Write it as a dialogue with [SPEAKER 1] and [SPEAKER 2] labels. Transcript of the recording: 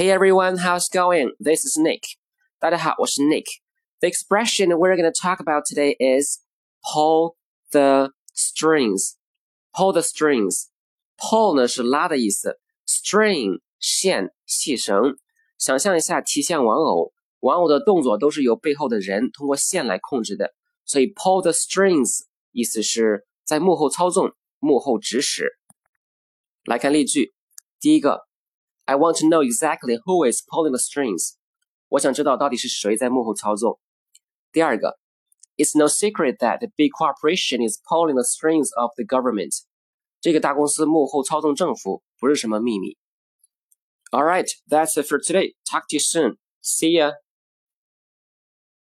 [SPEAKER 1] Hey everyone, how's it going? This is Nick. 大家好，我是 Nick. The expression we're going to talk about today is pull the strings. Pull the strings. Pull 呢是拉的意思，string 线细绳。想象一下提线玩偶，玩偶的动作都是由背后的人通过线来控制的，所以 pull the strings 意思是在幕后操纵、幕后指使。来看例句，第一个。 I want to know exactly who is pulling the strings. 我想知道到底是谁在幕后操纵。第二个，It's no secret that the big corporation is pulling the strings of the government. 这个大公司幕后操纵政府不是什么秘密。All right, that's it for today. Talk to you soon. See ya.